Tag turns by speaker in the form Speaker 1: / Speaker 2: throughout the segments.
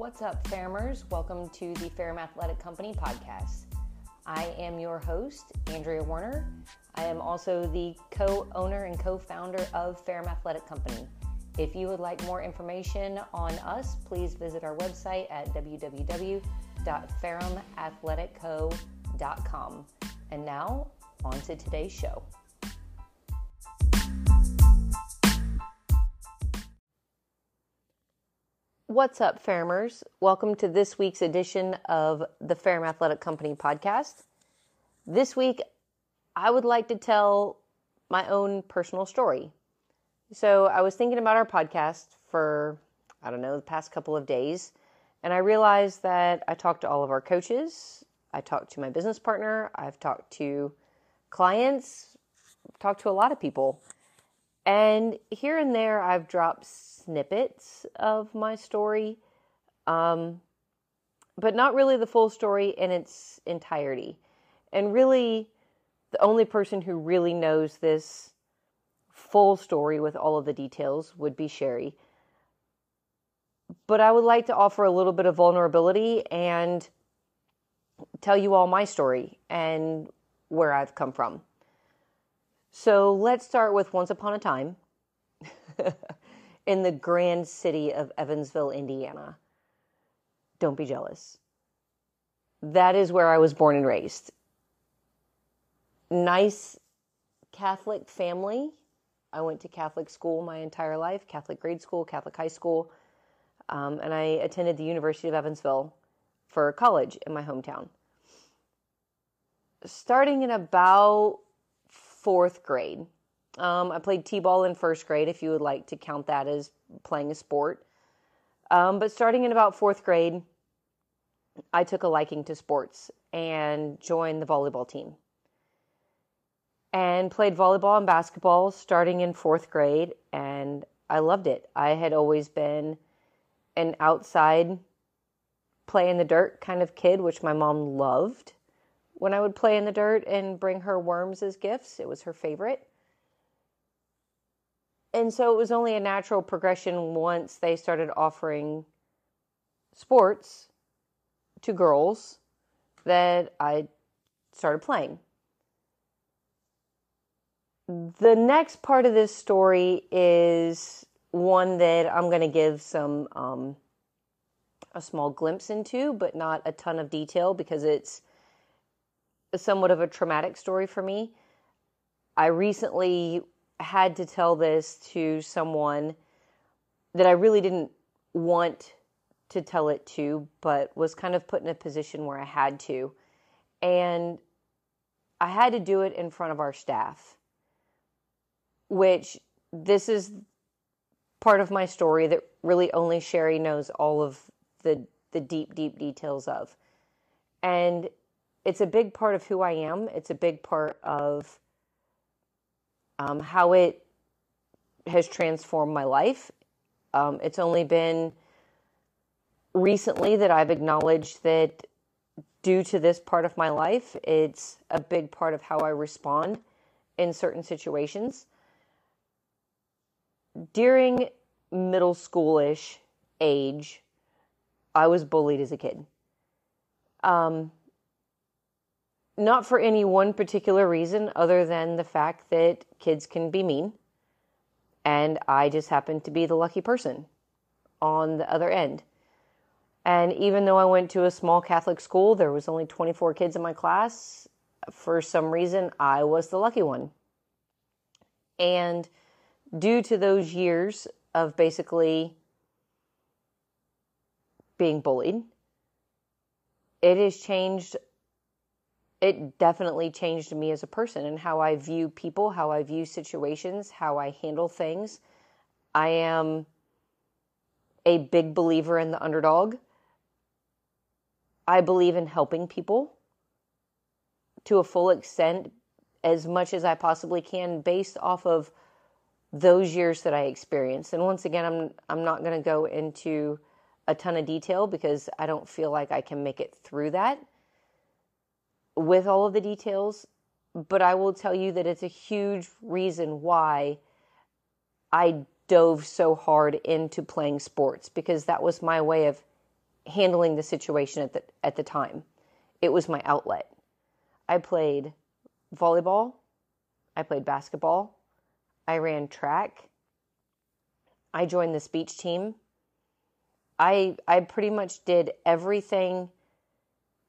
Speaker 1: What's up, Fairmers? Welcome to the Ferrum Athletic Company podcast. I am your host, Andrea Werner. I am also the co owner and co founder of Ferrum Athletic Company. If you would like more information on us, please visit our website at www.ferrumathleticco.com. And now, on to today's show. What's up, Farmers? Welcome to this week's edition of the Ferrum Athletic Company podcast. This week, I would like to tell my own personal story. So, I was thinking about our podcast for, I don't know, the past couple of days, and I realized that I talked to all of our coaches, I talked to my business partner, I've talked to clients, talked to a lot of people. And here and there, I've dropped snippets of my story, um, but not really the full story in its entirety. And really, the only person who really knows this full story with all of the details would be Sherry. But I would like to offer a little bit of vulnerability and tell you all my story and where I've come from. So let's start with Once Upon a Time in the grand city of Evansville, Indiana. Don't be jealous. That is where I was born and raised. Nice Catholic family. I went to Catholic school my entire life Catholic grade school, Catholic high school, um, and I attended the University of Evansville for college in my hometown. Starting in about fourth grade. Um, I played t ball in first grade, if you would like to count that as playing a sport. Um, but starting in about fourth grade, I took a liking to sports and joined the volleyball team. And played volleyball and basketball starting in fourth grade, and I loved it. I had always been an outside play in the dirt kind of kid, which my mom loved when I would play in the dirt and bring her worms as gifts. It was her favorite. And so it was only a natural progression once they started offering sports to girls that I started playing. The next part of this story is one that I'm going to give some um, a small glimpse into, but not a ton of detail because it's somewhat of a traumatic story for me. I recently had to tell this to someone that I really didn't want to tell it to, but was kind of put in a position where I had to. And I had to do it in front of our staff, which this is part of my story that really only Sherry knows all of the the deep deep details of. And it's a big part of who I am. It's a big part of um, how it has transformed my life. Um, it's only been recently that I've acknowledged that due to this part of my life, it's a big part of how I respond in certain situations. During middle schoolish age, I was bullied as a kid. Um, not for any one particular reason other than the fact that kids can be mean. And I just happened to be the lucky person on the other end. And even though I went to a small Catholic school, there was only 24 kids in my class. For some reason, I was the lucky one. And due to those years of basically being bullied, it has changed it definitely changed me as a person and how I view people, how I view situations, how I handle things. I am a big believer in the underdog. I believe in helping people to a full extent as much as I possibly can based off of those years that I experienced. And once again, I'm I'm not going to go into a ton of detail because I don't feel like I can make it through that with all of the details, but I will tell you that it's a huge reason why I dove so hard into playing sports because that was my way of handling the situation at the at the time. It was my outlet. I played volleyball, I played basketball, I ran track, I joined the speech team. I I pretty much did everything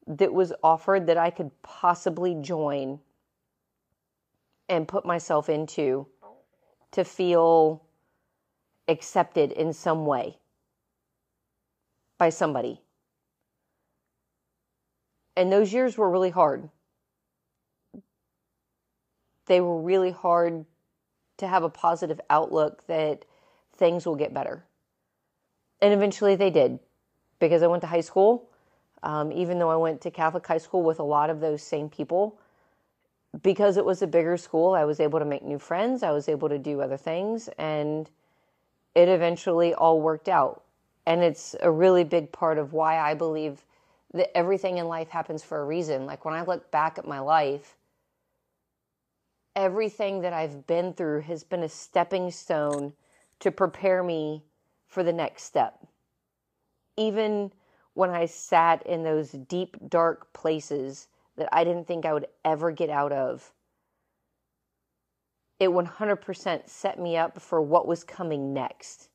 Speaker 1: that was offered that I could possibly join and put myself into to feel accepted in some way by somebody. And those years were really hard. They were really hard to have a positive outlook that things will get better. And eventually they did because I went to high school. Um, even though I went to Catholic high school with a lot of those same people, because it was a bigger school, I was able to make new friends. I was able to do other things, and it eventually all worked out. And it's a really big part of why I believe that everything in life happens for a reason. Like when I look back at my life, everything that I've been through has been a stepping stone to prepare me for the next step. Even when I sat in those deep, dark places that I didn't think I would ever get out of, it 100% set me up for what was coming next.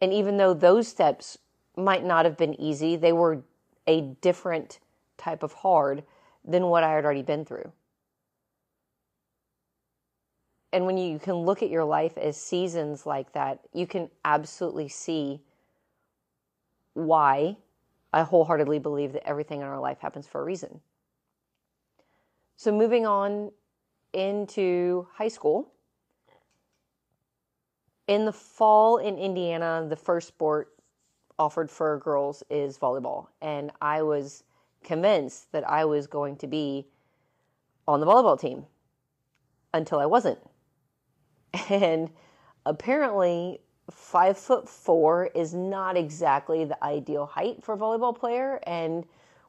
Speaker 1: And even though those steps might not have been easy, they were a different type of hard than what I had already been through. And when you can look at your life as seasons like that, you can absolutely see why I wholeheartedly believe that everything in our life happens for a reason. So, moving on into high school. In the fall in Indiana, the first sport offered for girls is volleyball. And I was convinced that I was going to be on the volleyball team until I wasn't. And apparently, five foot four is not exactly the ideal height for a volleyball player. And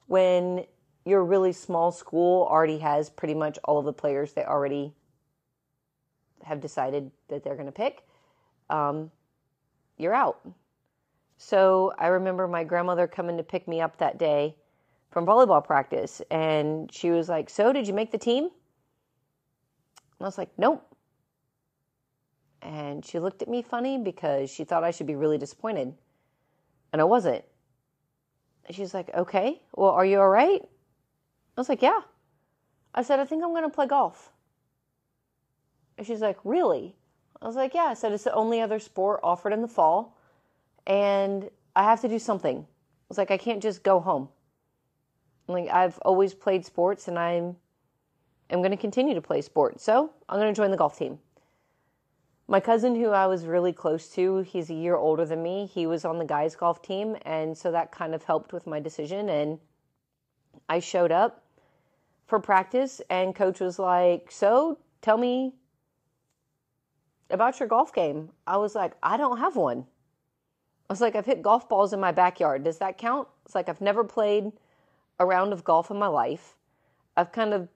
Speaker 1: when your really small school already has pretty much all of the players they already have decided that they're going to pick, um, you're out. So I remember my grandmother coming to pick me up that day from volleyball practice, and she was like, So, did you make the team? And I was like, Nope. And she looked at me funny because she thought I should be really disappointed. And I wasn't. she's like, Okay, well, are you all right? I was like, Yeah. I said, I think I'm going to play golf. And she's like, Really? I was like, Yeah. I said, It's the only other sport offered in the fall. And I have to do something. I was like, I can't just go home. Like, I've always played sports and I'm, I'm going to continue to play sports. So I'm going to join the golf team. My cousin, who I was really close to, he's a year older than me. He was on the guys' golf team. And so that kind of helped with my decision. And I showed up for practice, and coach was like, So tell me about your golf game. I was like, I don't have one. I was like, I've hit golf balls in my backyard. Does that count? It's like I've never played a round of golf in my life. I've kind of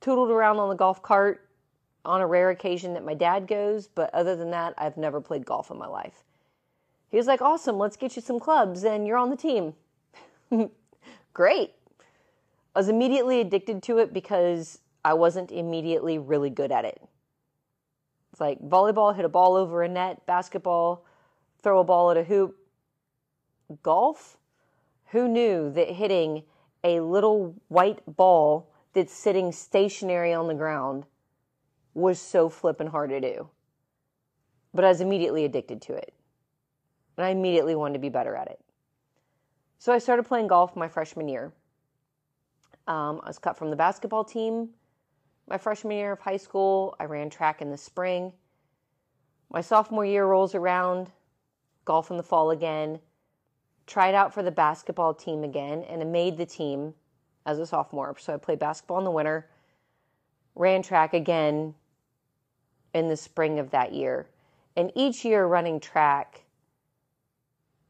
Speaker 1: tootled around on the golf cart on a rare occasion that my dad goes, but other than that, I've never played golf in my life. He was like, Awesome, let's get you some clubs and you're on the team. Great. I was immediately addicted to it because I wasn't immediately really good at it. It's like volleyball, hit a ball over a net, basketball, throw a ball at a hoop. Golf, who knew that hitting a little white ball that's sitting stationary on the ground was so flippin' hard to do. But I was immediately addicted to it. And I immediately wanted to be better at it. So I started playing golf my freshman year. Um, I was cut from the basketball team my freshman year of high school. I ran track in the spring. My sophomore year rolls around, golf in the fall again. Tried out for the basketball team again and I made the team as a sophomore. So I played basketball in the winter, ran track again in the spring of that year. And each year running track,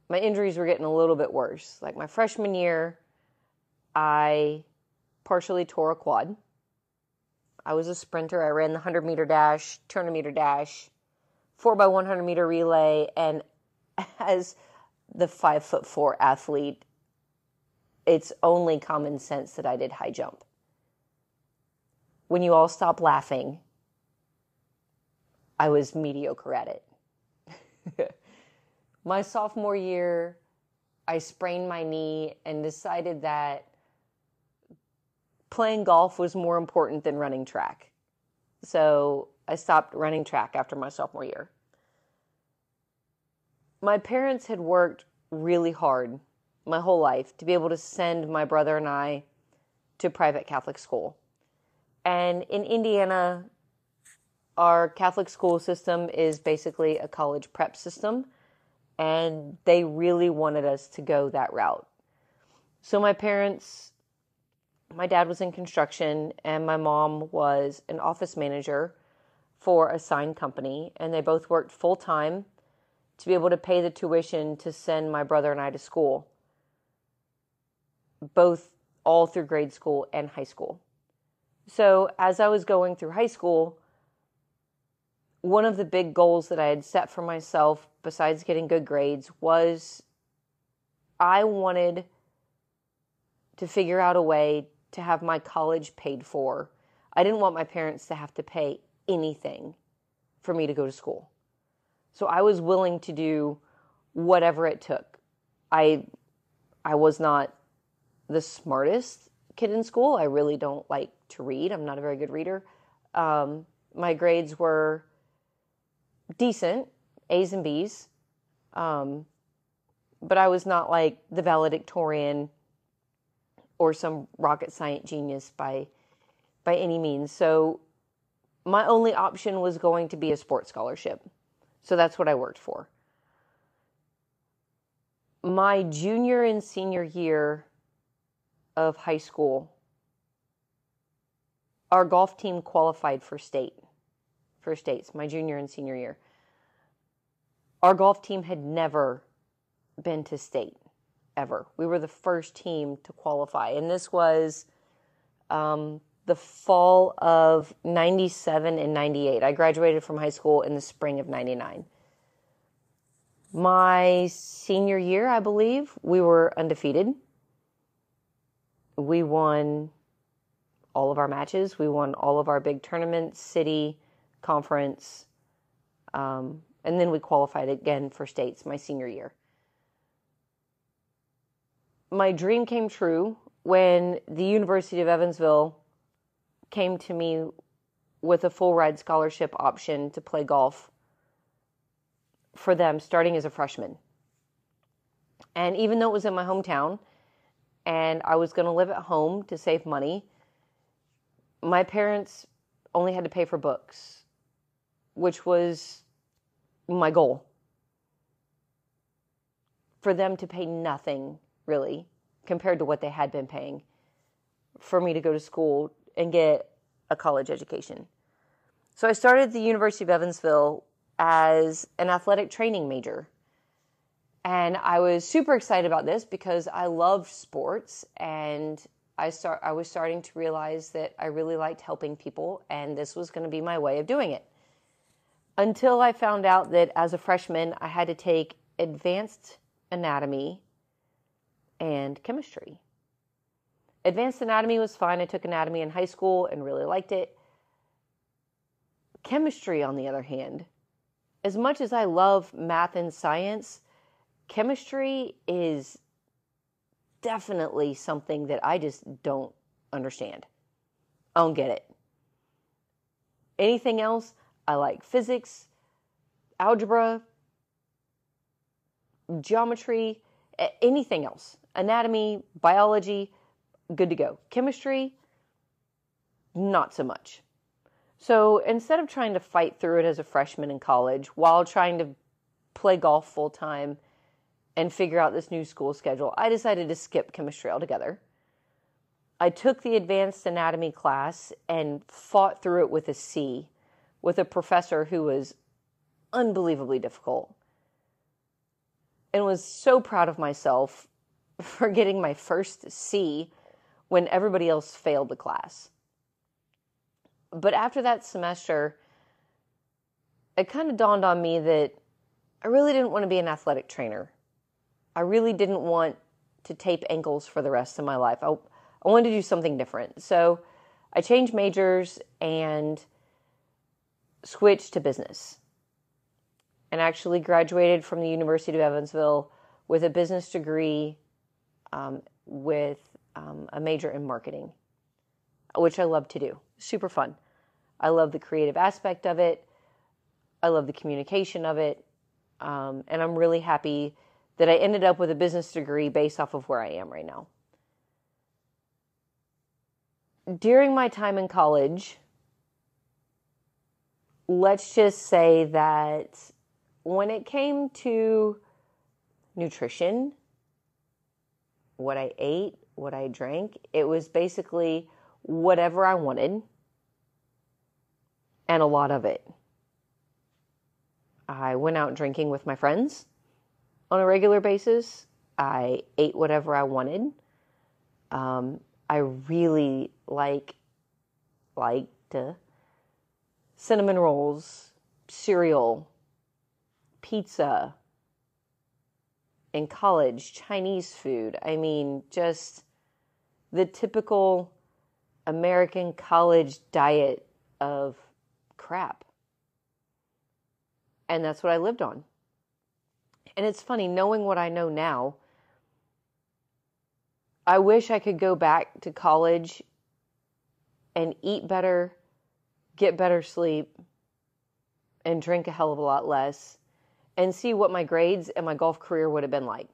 Speaker 1: my injuries were getting a little bit worse. Like my freshman year, I partially tore a quad. I was a sprinter. I ran the 100 meter dash, 200 meter dash, 4 by 100 meter relay. And as the five foot four athlete, it's only common sense that I did high jump. When you all stop laughing, I was mediocre at it. my sophomore year, I sprained my knee and decided that playing golf was more important than running track. So I stopped running track after my sophomore year. My parents had worked really hard my whole life to be able to send my brother and I to private Catholic school. And in Indiana, our Catholic school system is basically a college prep system, and they really wanted us to go that route. So my parents my dad was in construction and my mom was an office manager for a sign company and they both worked full time to be able to pay the tuition to send my brother and I to school both all through grade school and high school. So as I was going through high school one of the big goals that I had set for myself besides getting good grades was I wanted to figure out a way to have my college paid for. I didn't want my parents to have to pay anything for me to go to school. So I was willing to do whatever it took. I I was not the smartest kid in school. I really don't like to read. I'm not a very good reader. Um, my grades were decent, A's and B's. Um, but I was not like the valedictorian or some rocket science genius by by any means. So my only option was going to be a sports scholarship. So that's what I worked for. My junior and senior year of high school, our golf team qualified for state, for states, my junior and senior year. Our golf team had never been to state ever. We were the first team to qualify, and this was um, the fall of 97 and 98. I graduated from high school in the spring of 99. My senior year, I believe, we were undefeated. We won all of our matches. We won all of our big tournaments, city, conference, um, and then we qualified again for states my senior year my dream came true when the University of Evansville came to me with a full ride scholarship option to play golf for them starting as a freshman. And even though it was in my hometown and I was going to live at home to save money, my parents only had to pay for books, which was my goal. For them to pay nothing really, compared to what they had been paying for me to go to school and get a college education. So I started the University of Evansville as an athletic training major. And I was super excited about this because I loved sports and I start I was starting to realize that I really liked helping people and this was going to be my way of doing it. Until I found out that as a freshman I had to take advanced anatomy and chemistry. Advanced anatomy was fine. I took anatomy in high school and really liked it. Chemistry, on the other hand, as much as I love math and science, chemistry is definitely something that I just don't understand. I don't get it. Anything else, I like physics, algebra, geometry, anything else anatomy, biology, good to go. Chemistry, not so much. So instead of trying to fight through it as a freshman in college while trying to play golf full time and figure out this new school schedule, I decided to skip chemistry altogether. I took the advanced anatomy class and fought through it with a C with a professor who was unbelievably difficult and was so proud of myself for getting my first C when everybody else failed the class. But after that semester, it kind of dawned on me that I really didn't want to be an athletic trainer. I really didn't want to tape ankles for the rest of my life. I, I wanted to do something different. So I changed majors and switched to business and actually graduated from the University of Evansville with a business degree um, with um, a major in marketing, which I love to do. Super fun. I love the creative aspect of it. I love the communication of it. Um, and I'm really happy that I ended up with a business degree based off of where I am right now. During my time in college, let's just say that when it came to nutrition, what I ate, what I drank, it was basically whatever I wanted and a lot of it. I went out drinking with my friends on a regular basis. I ate whatever I wanted. Um, I really like liked uh, cinnamon rolls, cereal, pizza. In college, Chinese food. I mean, just the typical American college diet of crap. And that's what I lived on. And it's funny, knowing what I know now, I wish I could go back to college and eat better, get better sleep, and drink a hell of a lot less, and see what my grades and my golf career would have been like.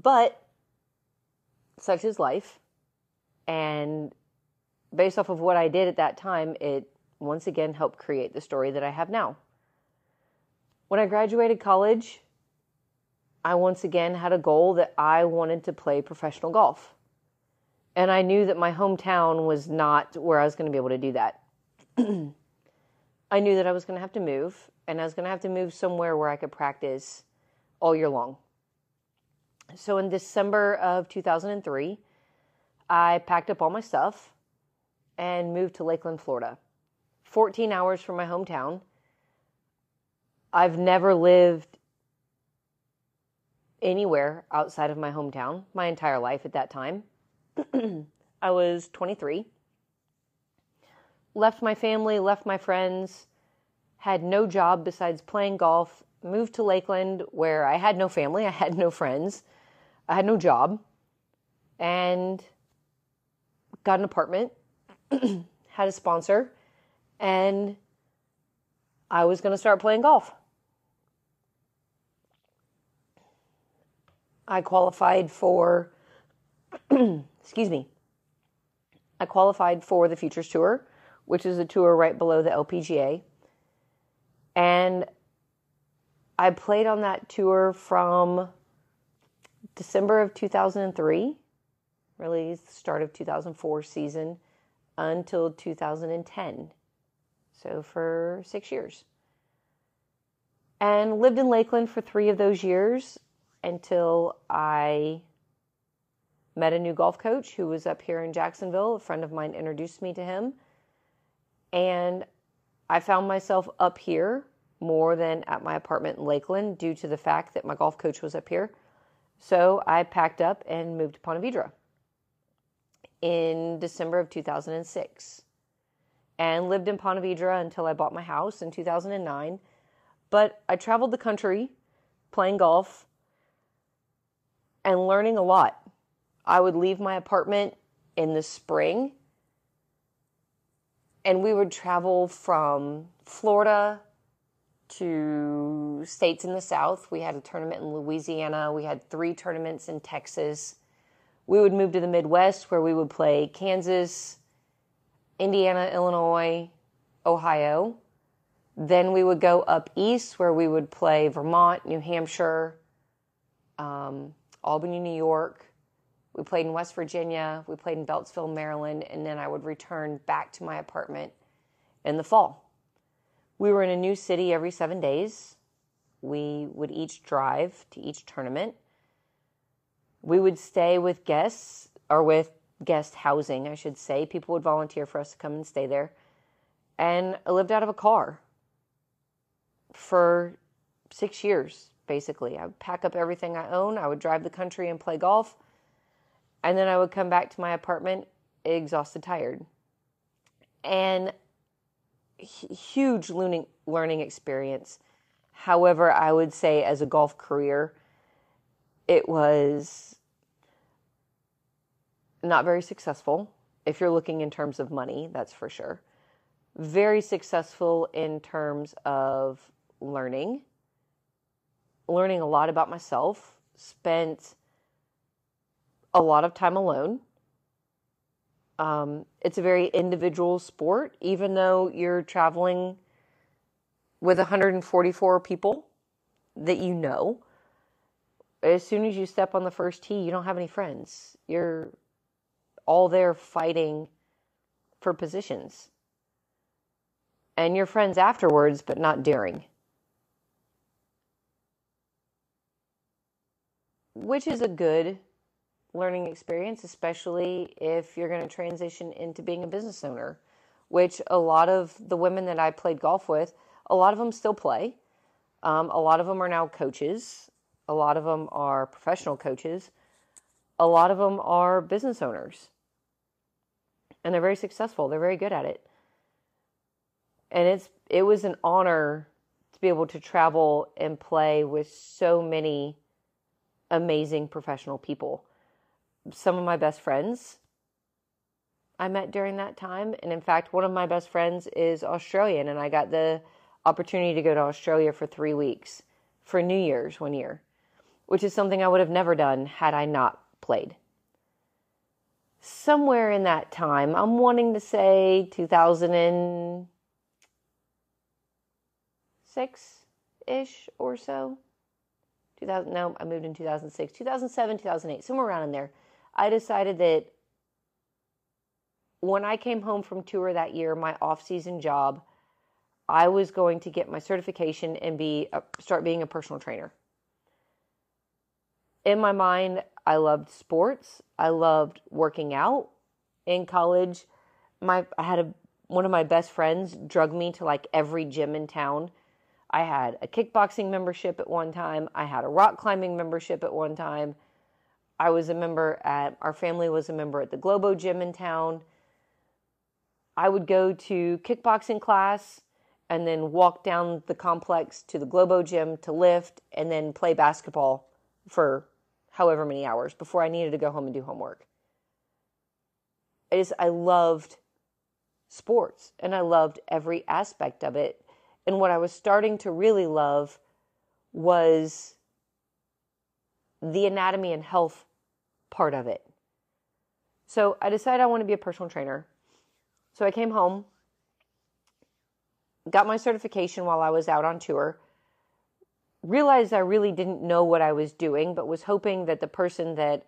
Speaker 1: But such is life. And based off of what I did at that time, it once again helped create the story that I have now. When I graduated college, I once again had a goal that I wanted to play professional golf. And I knew that my hometown was not where I was going to be able to do that. I knew that I was going to have to move, and I was going to have to move somewhere where I could practice all year long. So in December of 2003, I packed up all my stuff and moved to Lakeland, Florida. 14 hours from my hometown. I've never lived anywhere outside of my hometown my entire life at that time. I was 23. Left my family, left my friends, had no job besides playing golf, moved to Lakeland where I had no family, I had no friends, I had no job, and got an apartment, had a sponsor, and I was going to start playing golf. I qualified for, excuse me, I qualified for the Futures Tour, which is a tour right below the LPGA. And I played on that tour from December of 2003 really the start of 2004 season until 2010. So for six years. And lived in Lakeland for three of those years until I met a new golf coach who was up here in Jacksonville. A friend of mine introduced me to him. And I found myself up here more than at my apartment in Lakeland due to the fact that my golf coach was up here. So I packed up and moved to Ponte Vedra in December of 2006 and lived in Ponte Vedra until I bought my house in 2009. But I traveled the country playing golf and learning a lot. I would leave my apartment in the spring and we would travel from Florida to states in the South. We had a tournament in Louisiana, we had three tournaments in Texas we would move to the Midwest where we would play Kansas, Indiana, Illinois, Ohio. Then we would go up east where we would play Vermont, New Hampshire, um, Albany, New York. We played in West Virginia. We played in Beltsville, Maryland. And then I would return back to my apartment in the fall. We were in a new city every seven days. We would each drive to each tournament we would stay with guests or with guest housing, I should say. People would volunteer for us to come and stay there. And I lived out of a car for six years basically. I would pack up everything I own, I would drive the country and play golf, and then I would come back to my apartment exhausted, tired. And huge learning learning experience. However, I would say as a golf career, it was not very successful. If you're looking in terms of money, that's for sure. Very successful in terms of learning, learning a lot about myself, spent a lot of time alone. Um, it's a very individual sport, even though you're traveling with 144 people that you know. As soon as you step on the first tee, you don't have any friends. You're all there fighting for positions. And you're friends afterwards, but not during. Which is a good learning experience, especially if you're going to transition into being a business owner, which a lot of the women that I played golf with, a lot of them still play. Um, a lot of them are now coaches. A lot of them are professional coaches. A lot of them are business owners. And they're very successful. They're very good at it. And it's it was an honor to be able to travel and play with so many amazing professional people some of my best friends I met during that time. And in fact, one of my best friends is Australian, and I got the opportunity to go to Australia for three weeks for New Year's one year, which is something I would have never done had I not played. Somewhere in that time, I'm wanting to say 2006 ish or so. 2000, no, I moved in 2006, 2007, 2008, somewhere around in there. I decided that when I came home from tour that year, my off-season job, I was going to get my certification and be a, start being a personal trainer. In my mind, I loved sports. I loved working out. In college, my I had a one of my best friends drug me to like every gym in town. I had a kickboxing membership at one time. I had a rock climbing membership at one time. I was a member at, our family was a member at the Globo gym in town. I would go to kickboxing class and then walk down the complex to the Globo gym to lift and then play basketball for however many hours before I needed to go home and do homework. I just, I loved sports and I loved every aspect of it. And what I was starting to really love was the anatomy and health part of it. So I decided I want to be a personal trainer. So I came home, got my certification while I was out on tour, realized I really didn't know what I was doing, but was hoping that the person that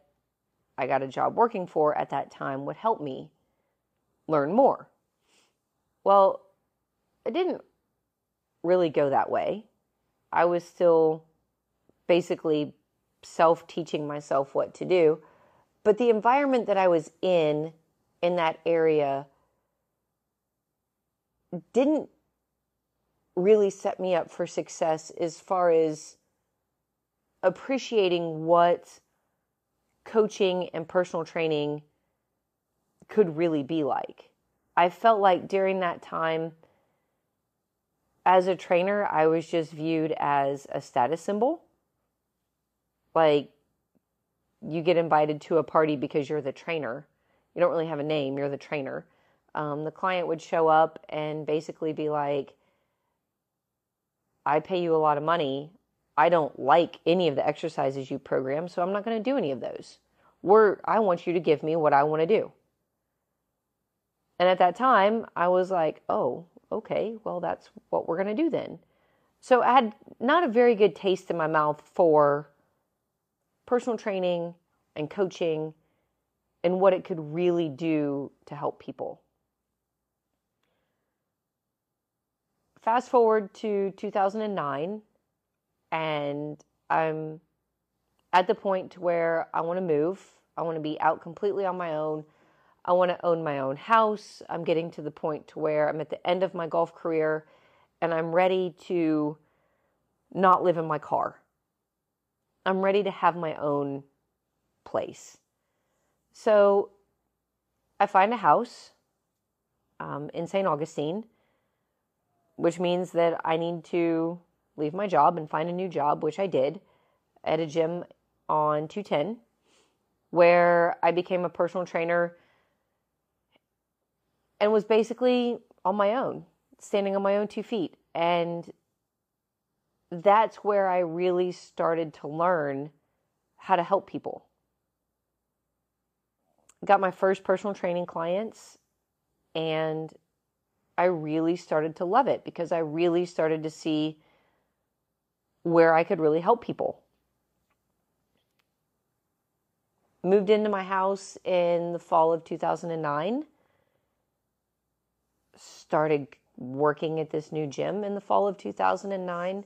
Speaker 1: I got a job working for at that time would help me learn more. Well, it didn't really go that way. I was still basically self teaching myself what to do. But the environment that I was in, in that area, didn't really set me up for success as far as appreciating what coaching and personal training could really be like. I felt like during that time, as a trainer, I was just viewed as a status symbol. Like, you get invited to a party because you're the trainer. You don't really have a name, you're the trainer. Um, the client would show up and basically be like, I pay you a lot of money. I don't like any of the exercises you program, so I'm not going to do any of those. We're, I want you to give me what I want to do. And at that time, I was like, oh, okay, well, that's what we're going to do then. So I had not a very good taste in my mouth for personal training and coaching and what it could really do to help people. Fast forward to 2009, and I'm at the point where I want to move. I want to be out completely on my own. I want to own my own house. I'm getting to the point to where I'm at the end of my golf career and I'm ready to not live in my car I'm ready to have my own place. So I find a house um, in St. Augustine, which means that I need to leave my job and find a new job, which I did at a gym on 210, where I became a personal trainer and was basically on my own, standing on my own two feet. And that's where I really started to learn how to help people. Got my first personal training clients, and I really started to love it because I really started to see where I could really help people. Moved into my house in the fall of 2009. Started working at this new gym in the fall of 2009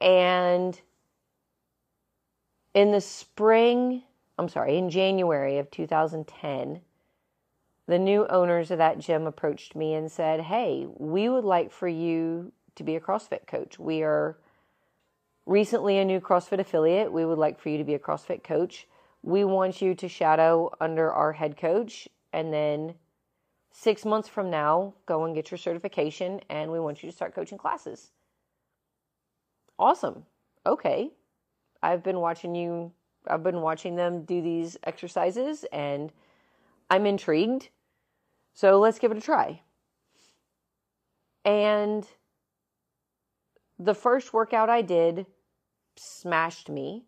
Speaker 1: and in the spring, I'm sorry, in January of 2010, the new owners of that gym approached me and said, Hey, we would like for you to be a CrossFit coach. We are recently a new CrossFit affiliate. We would like for you to be a CrossFit coach. We want you to shadow under our head coach and then six months from now, go and get your certification and we want you to start coaching classes. Awesome. Okay. I've been watching you, I've been watching them do these exercises and I'm intrigued. So let's give it a try. And the first workout I did smashed me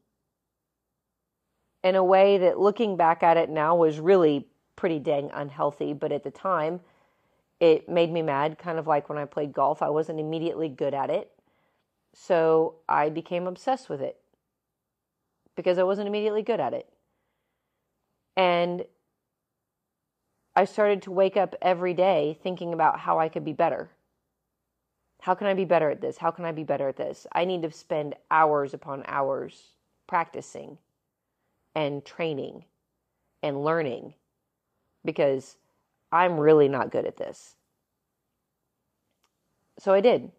Speaker 1: in a way that looking back at it now was really pretty dang unhealthy. But at the time, it made me mad, kind of like when I played golf. I wasn't immediately good at it. So I became obsessed with it because I wasn't immediately good at it. And I started to wake up every day thinking about how I could be better. How can I be better at this? How can I be better at this? I need to spend hours upon hours practicing and training and learning because I'm really not good at this. So I did.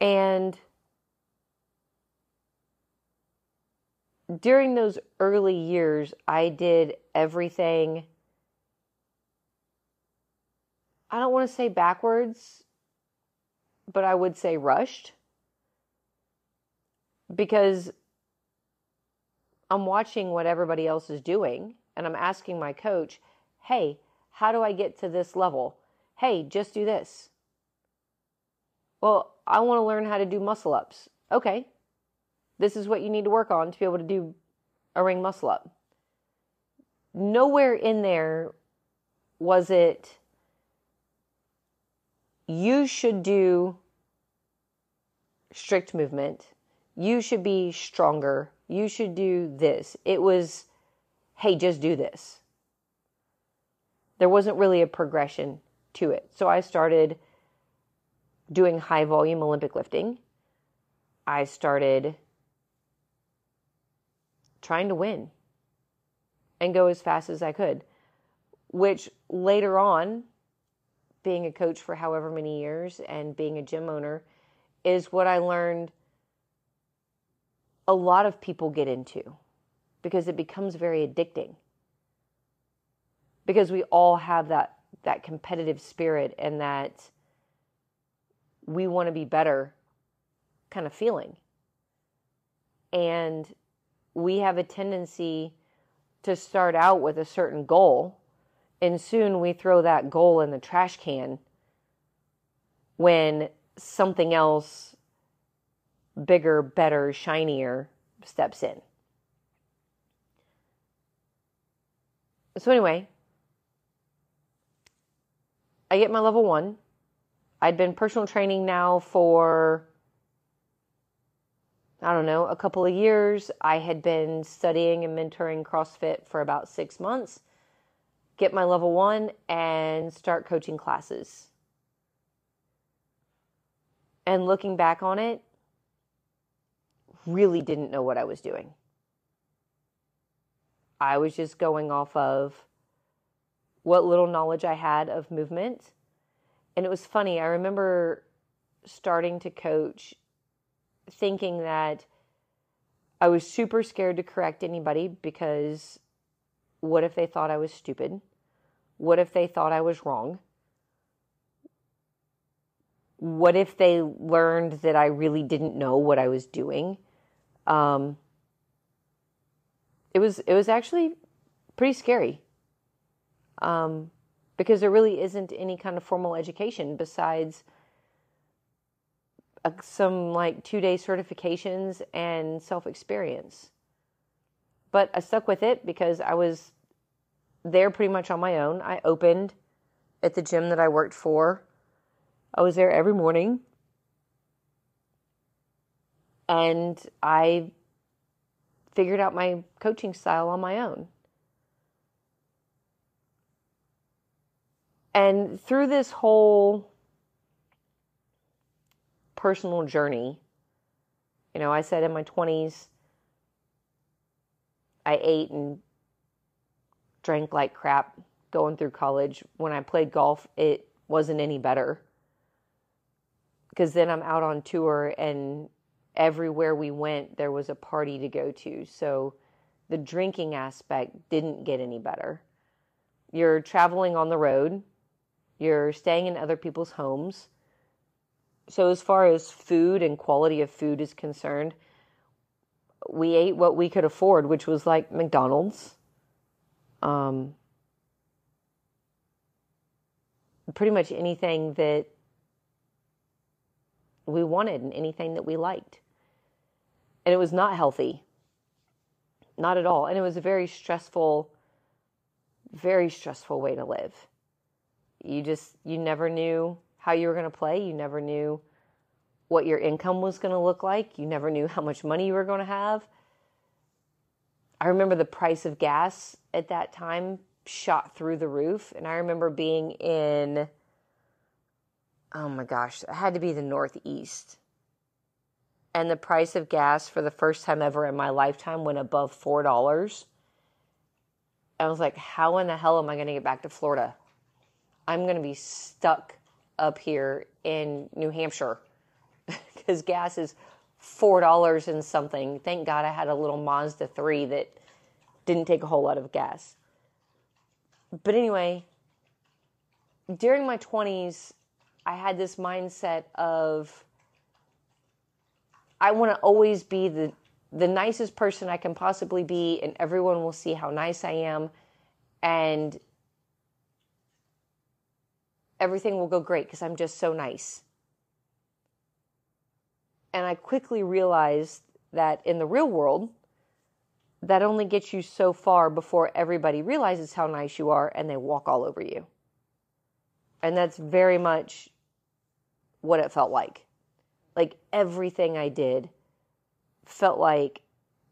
Speaker 1: And during those early years, I did everything. I don't want to say backwards, but I would say rushed. Because I'm watching what everybody else is doing and I'm asking my coach, hey, how do I get to this level? Hey, just do this. Well, I want to learn how to do muscle ups. Okay. This is what you need to work on to be able to do a ring muscle up. Nowhere in there was it, you should do strict movement. You should be stronger. You should do this. It was, hey, just do this. There wasn't really a progression to it. So I started doing high volume Olympic lifting, I started trying to win and go as fast as I could, which later on, being a coach for however many years and being a gym owner, is what I learned a lot of people get into because it becomes very addicting. Because we all have that that competitive spirit and that we want to be better kind of feeling. And we have a tendency to start out with a certain goal, and soon we throw that goal in the trash can when something else bigger, better, shinier steps in. So, anyway, I get my level one. I'd been personal training now for, I don't know, a couple of years. I had been studying and mentoring CrossFit for about six months. Get my level one and start coaching classes. And looking back on it, really didn't know what I was doing. I was just going off of what little knowledge I had of movement and it was funny. I remember starting to coach thinking that I was super scared to correct anybody because what if they thought I was stupid? What if they thought I was wrong? What if they learned that I really didn't know what I was doing? Um, it was it was actually pretty scary um, because there really isn't any kind of formal education besides uh, some like two day certifications and self experience. But I stuck with it because I was there pretty much on my own. I opened at the gym that I worked for. I was there every morning. And I figured out my coaching style on my own. And through this whole personal journey, you know, I said in my 20s, I ate and drank like crap going through college. When I played golf, it wasn't any better. Because then I'm out on tour, and everywhere we went, there was a party to go to. So the drinking aspect didn't get any better. You're traveling on the road, you're staying in other people's homes. So, as far as food and quality of food is concerned, we ate what we could afford, which was like McDonald's. Um, pretty much anything that we wanted and anything that we liked. And it was not healthy. Not at all. And it was a very stressful, very stressful way to live. You just, you never knew how you were going to play. You never knew what your income was going to look like. You never knew how much money you were going to have. I remember the price of gas at that time shot through the roof. And I remember being in, oh my gosh, it had to be the Northeast. And the price of gas for the first time ever in my lifetime went above $4. I was like, how in the hell am I going to get back to Florida? I'm going to be stuck up here in New Hampshire because gas is four dollars and something. Thank God I had a little Mazda three that didn't take a whole lot of gas. But anyway, during my twenties, I had this mindset of I want to always be the the nicest person I can possibly be, and everyone will see how nice I am, and everything will go great because I'm just so nice. And I quickly realized that in the real world, that only gets you so far before everybody realizes how nice you are and they walk all over you. And that's very much what it felt like. Like everything I did felt like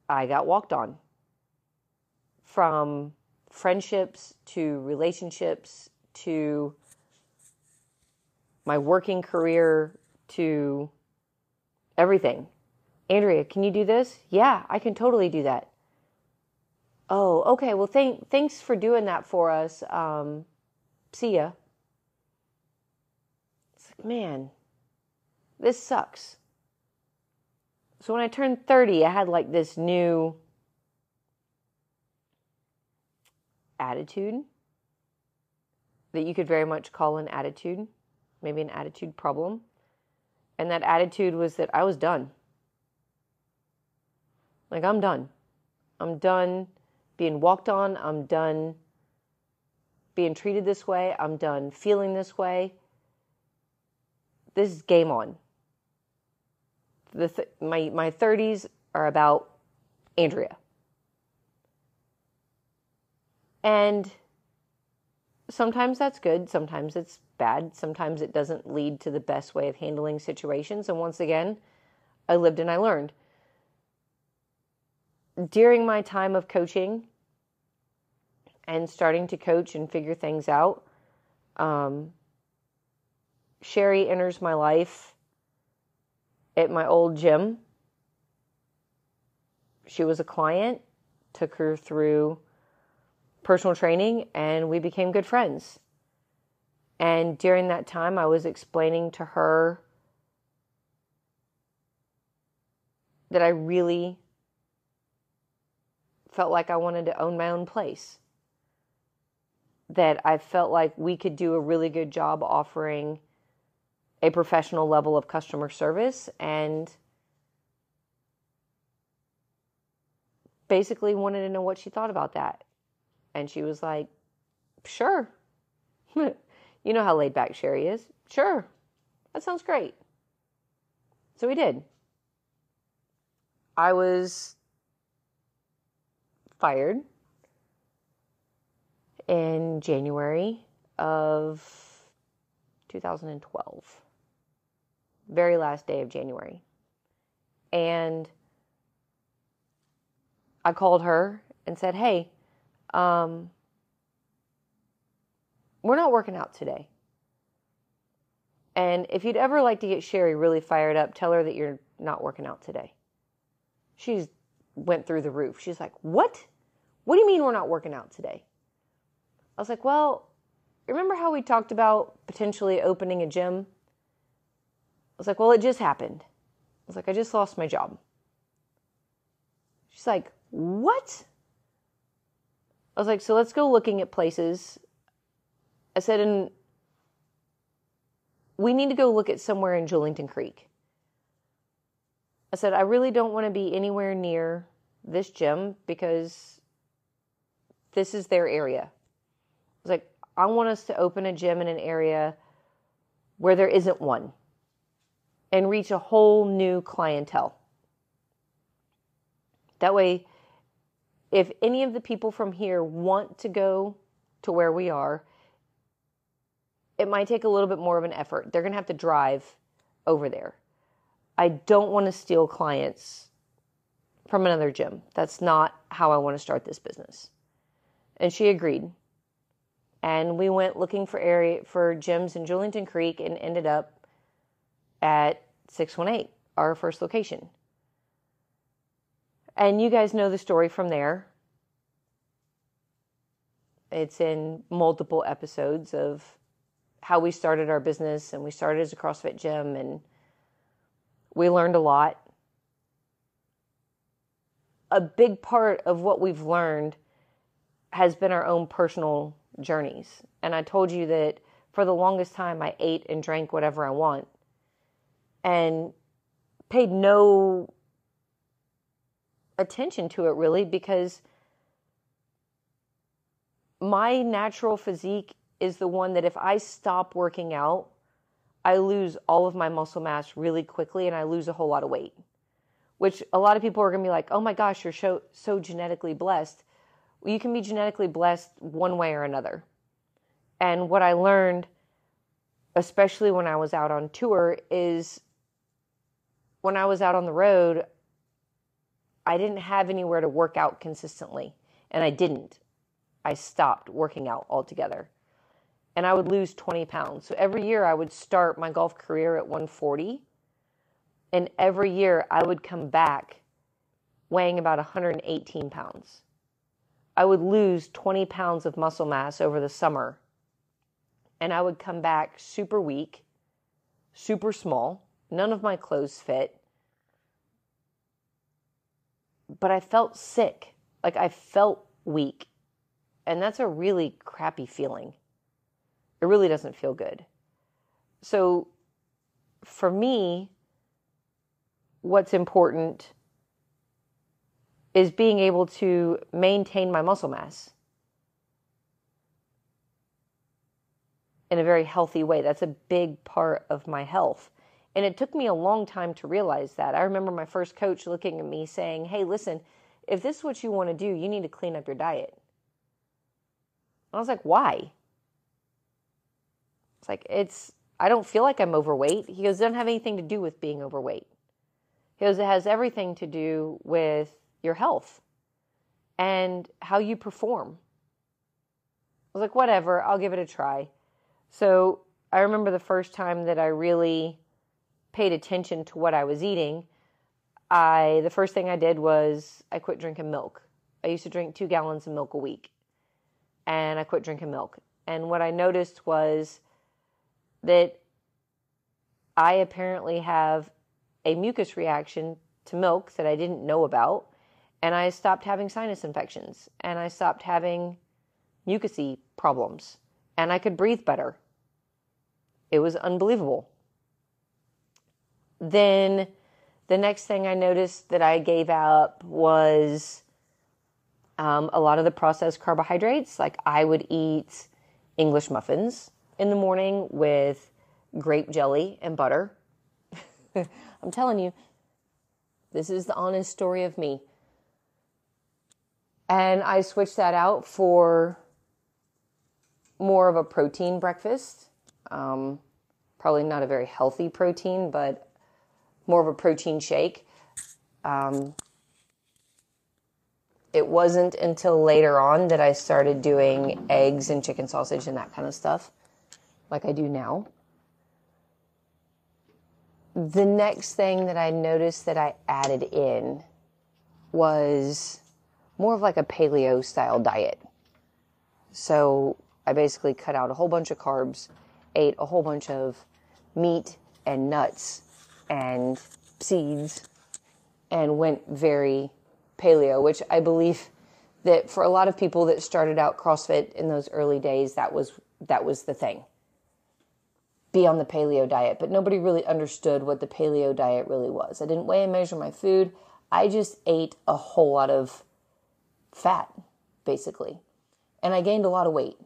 Speaker 1: I got walked on. From friendships to relationships to my working career to everything. Andrea, can you do this? Yeah, I can totally do that. Oh, okay. Well, thank thanks for doing that for us. Um, see ya. It's like, man, this sucks. So when I turned 30, I had like this new attitude that you could very much call an attitude maybe an attitude problem. And that attitude was that I was done. Like, I'm done. I'm done being walked on. I'm done being treated this way. I'm done feeling this way. This is game on. The th- my, my 30s are about Andrea. And sometimes that's good, sometimes it's bad, sometimes it doesn't lead to the best way of handling situations. And once again, I lived and I learned. During my time of coaching and starting to coach and figure things out, um, Sherry enters my life at my old gym. She was a client, took her through personal training and we became good friends. And during that time, I was explaining to her that I really felt like I wanted to own my own place. That I felt like we could do a really good job offering a professional level of customer service and basically wanted to know what she thought about that. And she was like, Sure. you know how laid back Sherry is. Sure. That sounds great. So we did. I was fired in January of 2012. Very last day of January. And I called her and said, Hey, um, we're not working out today. And if you'd ever like to get Sherry really fired up, tell her that you're not working out today. She's went through the roof. She's like, What? What do you mean we're not working out today? I was like, Well, remember how we talked about potentially opening a gym? I was like, Well, it just happened. I was like, I just lost my job. She's like, What? I was like, So let's go looking at places. I said, And we need to go look at somewhere in Julington Creek. I said, I really don't want to be anywhere near this gym because this is their area. I was like, I want us to open a gym in an area where there isn't one and reach a whole new clientele. That way, if any of the people from here want to go to where we are, it might take a little bit more of an effort. They're going to have to drive over there. I don't want to steal clients from another gym. That's not how I want to start this business. And she agreed. And we went looking for area for gyms in Julington Creek and ended up at 618, our first location. And you guys know the story from there. It's in multiple episodes of how we started our business and we started as a CrossFit gym and we learned a lot. A big part of what we've learned has been our own personal journeys. And I told you that for the longest time I ate and drank whatever I want and paid no attention to it really because my natural physique is the one that if I stop working out, I lose all of my muscle mass really quickly and I lose a whole lot of weight. Which a lot of people are going to be like, oh my gosh, you're so, so genetically blessed. Well, you can be genetically blessed one way or another. And what I learned, especially when I was out on tour, is when I was out on the road, I didn't have anywhere to work out consistently. And I didn't. I stopped working out altogether and I would lose 20 pounds. So every year I would start my golf career at 140. And every year I would come back weighing about 118 pounds. I would lose 20 pounds of muscle mass over the summer. And I would come back super weak, super small. None of my clothes fit. But I felt sick. Like I felt weak. And that's a really crappy feeling. It really doesn't feel good. So for me, what's important is being able to maintain my muscle mass in a very healthy way. That's a big part of my health. And it took me a long time to realize that. I remember my first coach looking at me saying, Hey, listen, if this is what you want to do, you need to clean up your diet. I was like, Why? It's like, it's, I don't feel like I'm overweight. He goes, it doesn't have anything to do with being overweight. He goes, it has everything to do with your health and how you perform. I was like, whatever, I'll give it a try. So I remember the first time that I really paid attention to what I was eating. I the first thing I did was I quit drinking milk. I used to drink two gallons of milk a week, and I quit drinking milk. And what I noticed was that I apparently have a mucus reaction to milk that I didn't know about. and I stopped having sinus infections and I stopped having mucousy problems and I could breathe better. It was unbelievable. Then the next thing I noticed that I gave up was um, a lot of the processed carbohydrates. Like I would eat English muffins in the morning with grape jelly and butter. I'm telling you, this is the honest story of me. And I switched that out for more of a protein breakfast. Um, probably not a very healthy protein, but more of a protein shake. Um, it wasn't until later on that I started doing eggs and chicken sausage and that kind of stuff, like I do now. The next thing that I noticed that I added in was more of like a paleo style diet. So I basically cut out a whole bunch of carbs, ate a whole bunch of meat and nuts and seeds, and went very paleo, which I believe that for a lot of people that started out CrossFit in those early days, that was that was the thing. Be on the paleo diet, but nobody really understood what the paleo diet really was. I didn't weigh and measure my food. I just ate a whole lot of fat, basically. And I gained a lot of weight.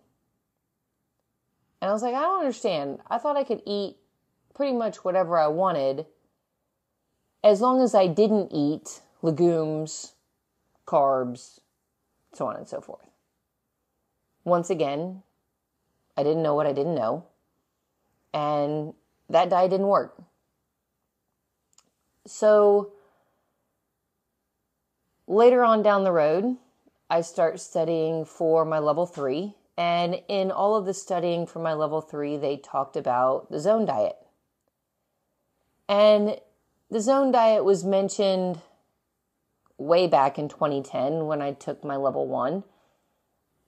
Speaker 1: And I was like, I don't understand. I thought I could eat pretty much whatever I wanted as long as I didn't eat legumes, carbs, so on and so forth. Once again, I didn't know what I didn't know. And that diet didn't work. So later on down the road, I start studying for my level three. And in all of the studying for my level three, they talked about the zone diet. And the zone diet was mentioned way back in 2010 when I took my level one.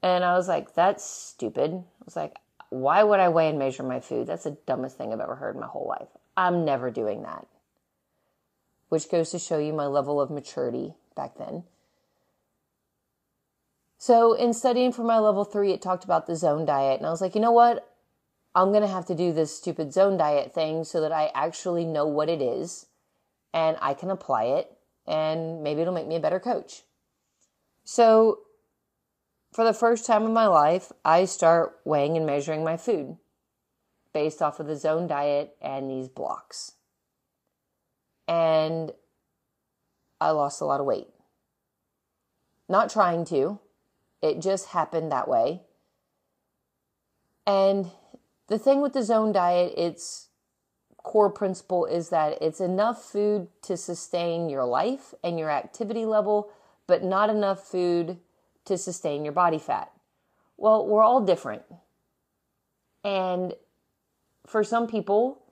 Speaker 1: And I was like, that's stupid. I was like, why would I weigh and measure my food? That's the dumbest thing I've ever heard in my whole life. I'm never doing that. Which goes to show you my level of maturity back then. So, in studying for my level three, it talked about the zone diet. And I was like, you know what? I'm going to have to do this stupid zone diet thing so that I actually know what it is and I can apply it and maybe it'll make me a better coach. So, for the first time in my life, I start weighing and measuring my food based off of the zone diet and these blocks. And I lost a lot of weight. Not trying to, it just happened that way. And the thing with the zone diet, its core principle is that it's enough food to sustain your life and your activity level, but not enough food to sustain your body fat. Well, we're all different. And for some people,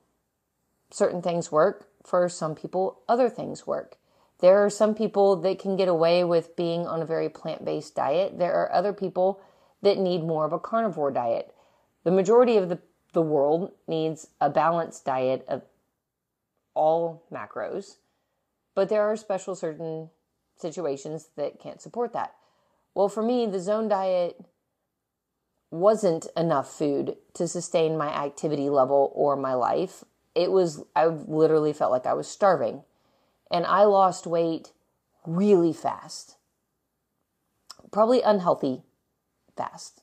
Speaker 1: certain things work. For some people, other things work. There are some people that can get away with being on a very plant based diet. There are other people that need more of a carnivore diet. The majority of the, the world needs a balanced diet of all macros, but there are special certain situations that can't support that. Well, for me, the zone diet wasn't enough food to sustain my activity level or my life. It was, I literally felt like I was starving and I lost weight really fast. Probably unhealthy fast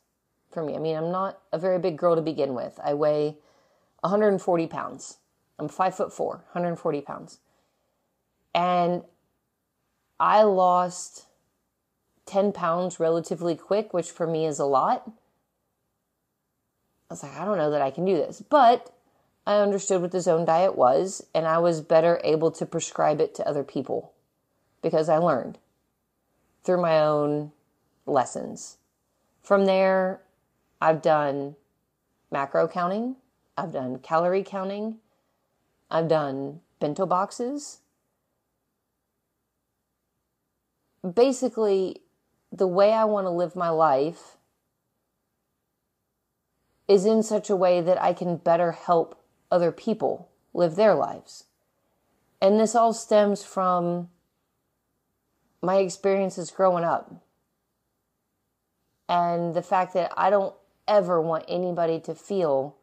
Speaker 1: for me. I mean, I'm not a very big girl to begin with. I weigh 140 pounds. I'm five foot four, 140 pounds. And I lost 10 pounds relatively quick, which for me is a lot. I was like, I don't know that I can do this. But I understood what the zone diet was, and I was better able to prescribe it to other people because I learned through my own lessons. From there, I've done macro counting, I've done calorie counting, I've done bento boxes. Basically, the way I want to live my life is in such a way that I can better help other people live their lives. And this all stems from my experiences growing up. And the fact that I don't ever want anybody to feel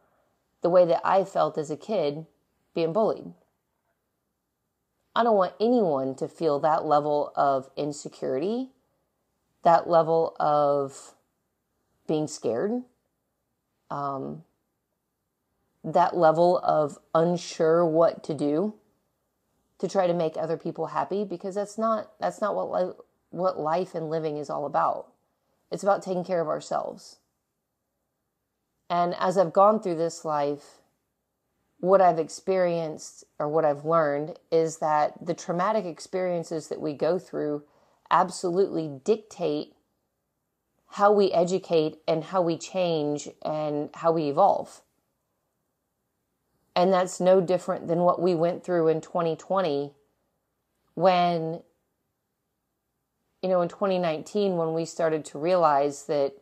Speaker 1: the way that I felt as a kid being bullied. I don't want anyone to feel that level of insecurity, that level of being scared, um, that level of unsure what to do to try to make other people happy because that's not that's not what li- what life and living is all about. It's about taking care of ourselves. And as I've gone through this life, what I've experienced or what I've learned is that the traumatic experiences that we go through absolutely dictate how we educate and how we change and how we evolve. And that's no different than what we went through in 2020 when, you know, in 2019, when we started to realize that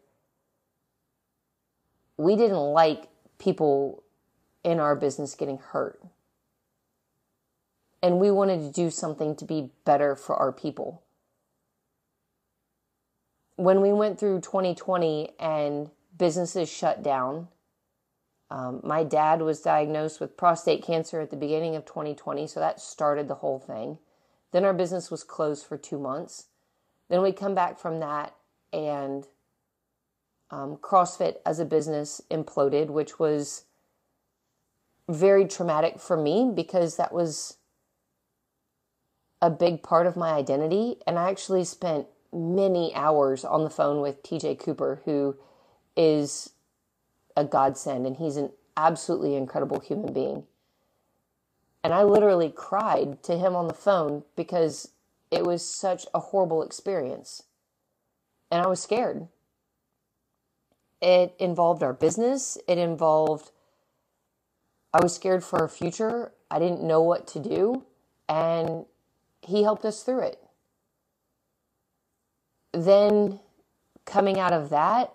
Speaker 1: we didn't like people in our business getting hurt. And we wanted to do something to be better for our people. When we went through 2020 and businesses shut down, um, my dad was diagnosed with prostate cancer at the beginning of 2020, so that started the whole thing. Then our business was closed for two months. Then we come back from that, and um, CrossFit as a business imploded, which was very traumatic for me because that was a big part of my identity. And I actually spent many hours on the phone with TJ Cooper, who is a godsend and he's an absolutely incredible human being. And I literally cried to him on the phone because it was such a horrible experience. And I was scared. It involved our business, it involved I was scared for our future. I didn't know what to do. And he helped us through it. Then, coming out of that,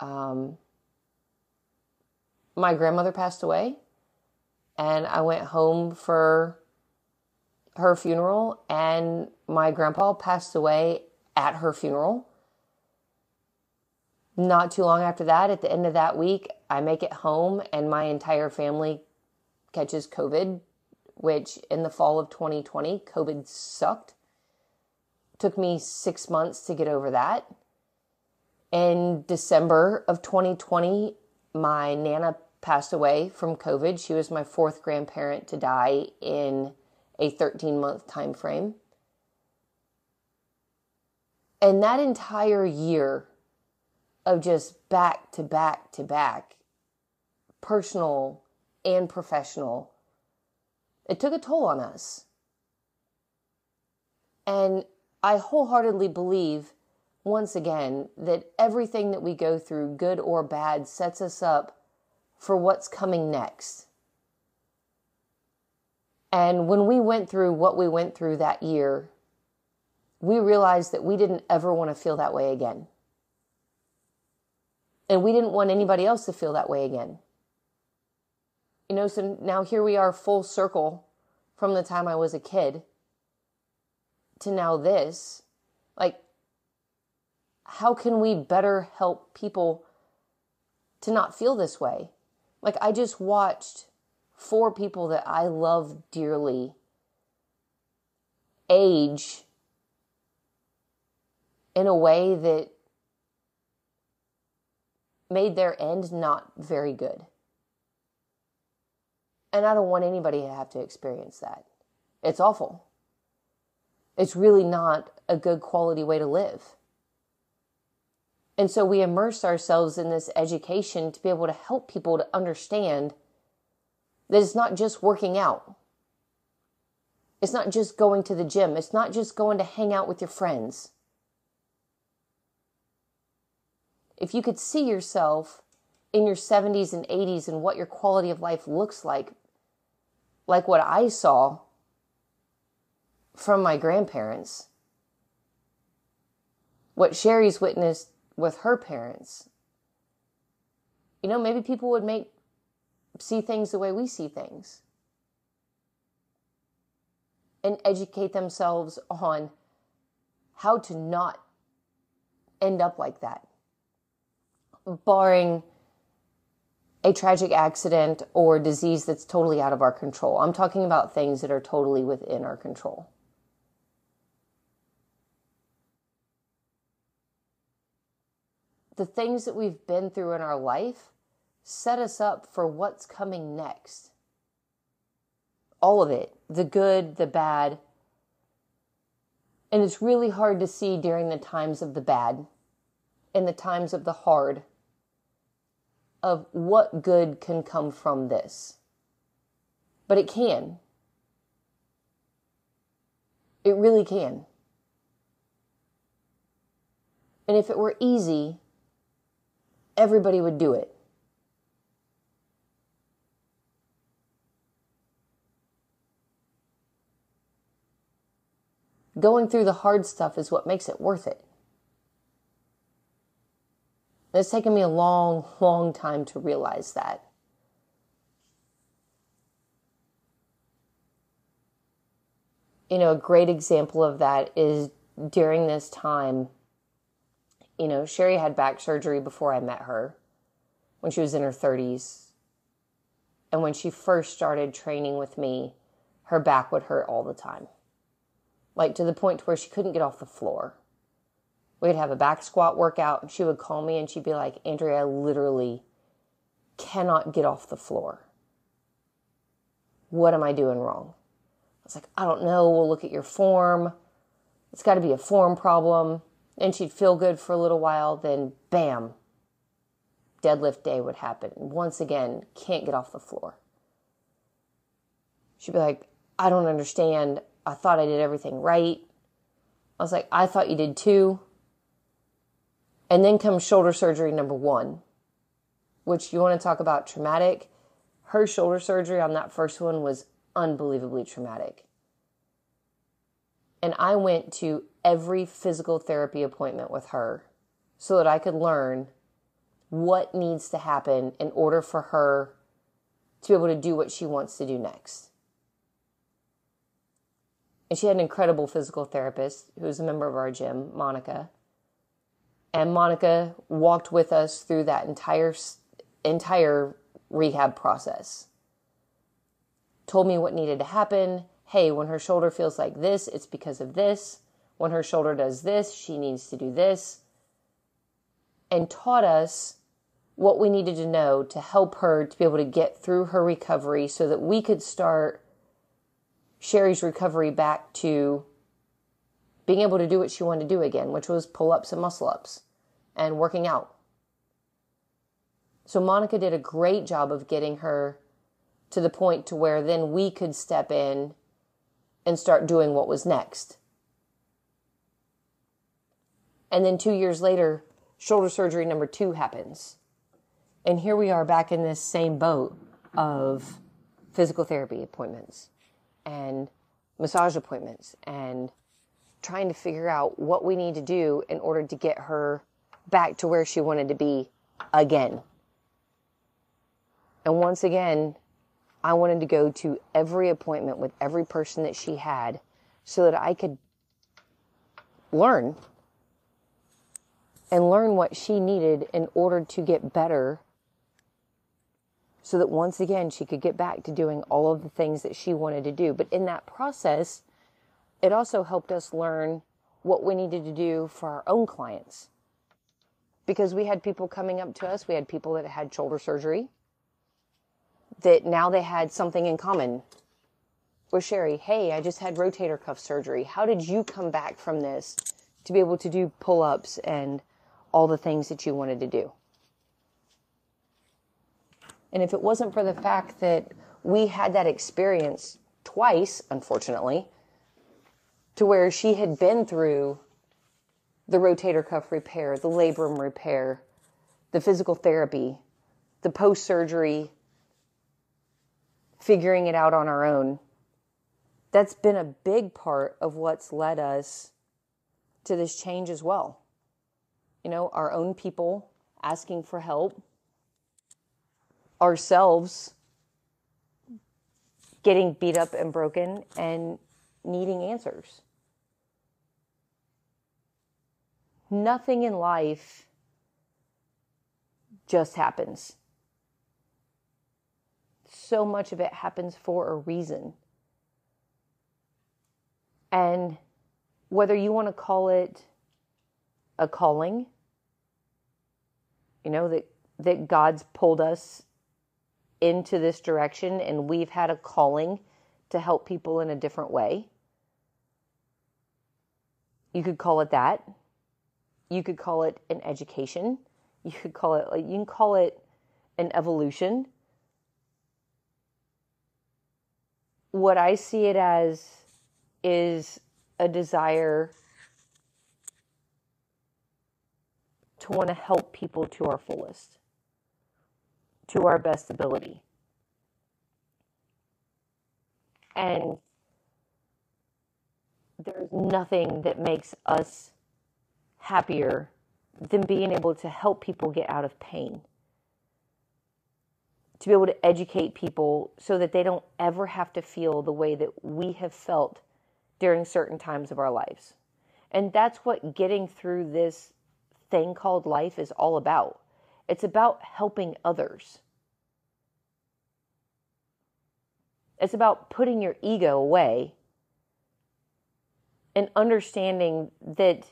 Speaker 1: um, my grandmother passed away. And I went home for her funeral, and my grandpa passed away at her funeral. Not too long after that, at the end of that week, I make it home and my entire family catches COVID, which in the fall of 2020, COVID sucked. Took me six months to get over that. In December of 2020, my Nana passed away from COVID. She was my fourth grandparent to die in a 13 month time frame. And that entire year of just back to back to back, personal and professional, it took a toll on us. And I wholeheartedly believe, once again, that everything that we go through, good or bad, sets us up for what's coming next. And when we went through what we went through that year, we realized that we didn't ever want to feel that way again. And we didn't want anybody else to feel that way again. You know, so now here we are full circle from the time I was a kid to now this. Like, how can we better help people to not feel this way? Like, I just watched four people that I love dearly age in a way that made their end not very good. And I don't want anybody to have to experience that. It's awful. It's really not a good quality way to live. And so we immerse ourselves in this education to be able to help people to understand that it's not just working out. It's not just going to the gym. It's not just going to hang out with your friends. if you could see yourself in your 70s and 80s and what your quality of life looks like, like what I saw from my grandparents, what Sherry's witnessed with her parents, you know, maybe people would make see things the way we see things and educate themselves on how to not end up like that, barring a tragic accident or disease that's totally out of our control. I'm talking about things that are totally within our control. The things that we've been through in our life set us up for what's coming next. All of it the good, the bad. And it's really hard to see during the times of the bad and the times of the hard of what good can come from this. But it can. It really can. And if it were easy, everybody would do it. Going through the hard stuff is what makes it worth it. It's taken me a long, long time to realize that. You know, a great example of that is during this time, you know, Sherry had back surgery before I met her when she was in her 30s. And when she first started training with me, her back would hurt all the time. Like to the point where she couldn't get off the floor we'd have a back squat workout and she would call me and she'd be like, Andrea, I literally cannot get off the floor. What am I doing wrong? I was like, I don't know. We'll look at your form. It's got to be a form problem. And she'd feel good for a little while. Then, bam, deadlift day would happen. Once again, can't get off the floor. She'd be like, I don't understand. I thought I did everything right. I was like, I thought you did too. And then comes shoulder surgery number one, which you want to talk about traumatic. Her shoulder surgery on that first one was unbelievably traumatic. And I went to every physical therapy appointment with her so that I could learn what needs to happen in order for her to be able to do what she wants to do next. And she had an incredible physical therapist who was a member of our gym, Monica and Monica walked with us through that entire entire rehab process. Told me what needed to happen. Hey, when her shoulder feels like this, it's because of this. When her shoulder does this, she needs to do this. And taught us what we needed to know to help her to be able to get through her recovery so that we could start Sherry's recovery back to being able to do what she wanted to do again, which was pull ups and muscle ups and working out. So Monica did a great job of getting her to the point to where then we could step in and start doing what was next. And then 2 years later, shoulder surgery number 2 happens. And here we are back in this same boat of physical therapy appointments and massage appointments and trying to figure out what we need to do in order to get her back to where she wanted to be again. And once again, I wanted to go to every appointment with every person that she had so that I could learn and learn what she needed in order to get better so that once again she could get back to doing all of the things that she wanted to do. But in that process, it also helped us learn what we needed to do for our own clients. Because we had people coming up to us, we had people that had shoulder surgery, that now they had something in common with Sherry. Hey, I just had rotator cuff surgery. How did you come back from this to be able to do pull ups and all the things that you wanted to do? And if it wasn't for the fact that we had that experience twice, unfortunately, to where she had been through the rotator cuff repair, the labrum repair, the physical therapy, the post surgery, figuring it out on our own. That's been a big part of what's led us to this change as well. You know, our own people asking for help, ourselves getting beat up and broken and needing answers. nothing in life just happens. So much of it happens for a reason. And whether you want to call it a calling, you know, that, that God's pulled us into this direction and we've had a calling to help people in a different way. You could call it that. You could call it an education. You could call it you can call it an evolution. What I see it as is a desire to want to help people to our fullest, to our best ability. And there's nothing that makes us happier than being able to help people get out of pain. To be able to educate people so that they don't ever have to feel the way that we have felt during certain times of our lives. And that's what getting through this thing called life is all about. It's about helping others. It's about putting your ego away and understanding that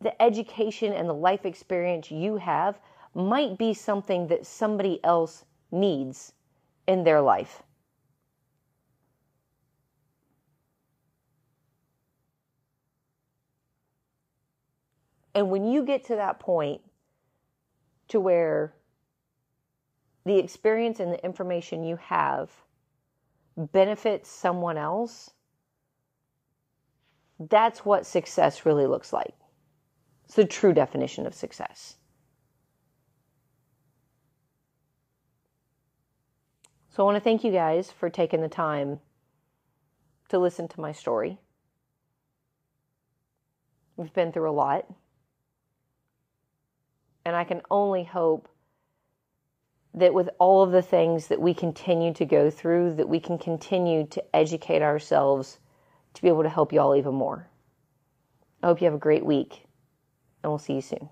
Speaker 1: the education and the life experience you have might be something that somebody else needs in their life. And when you get to that point to where the experience and the information you have benefits someone else, that's what success really looks like. It's the true definition of success. So I want to thank you guys for taking the time to listen to my story. We've been through a lot. And I can only hope that with all of the things that we continue to go through, that we can continue to educate ourselves to be able to help y'all even more. I hope you have a great week, and we'll see you soon.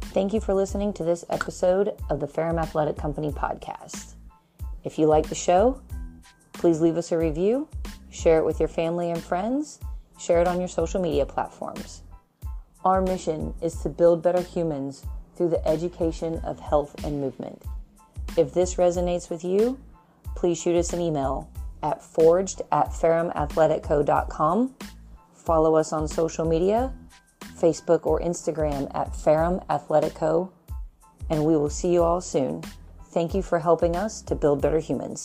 Speaker 1: Thank you for listening to this episode of the Ferrum Athletic Company podcast. If you like the show, please leave us a review, share it with your family and friends, share it on your social media platforms. Our mission is to build better humans through the education of health and movement. If this resonates with you, please shoot us an email at forged at ferrumathleticco.com. Follow us on social media, Facebook or Instagram at Ferrum. And we will see you all soon. Thank you for helping us to build better humans.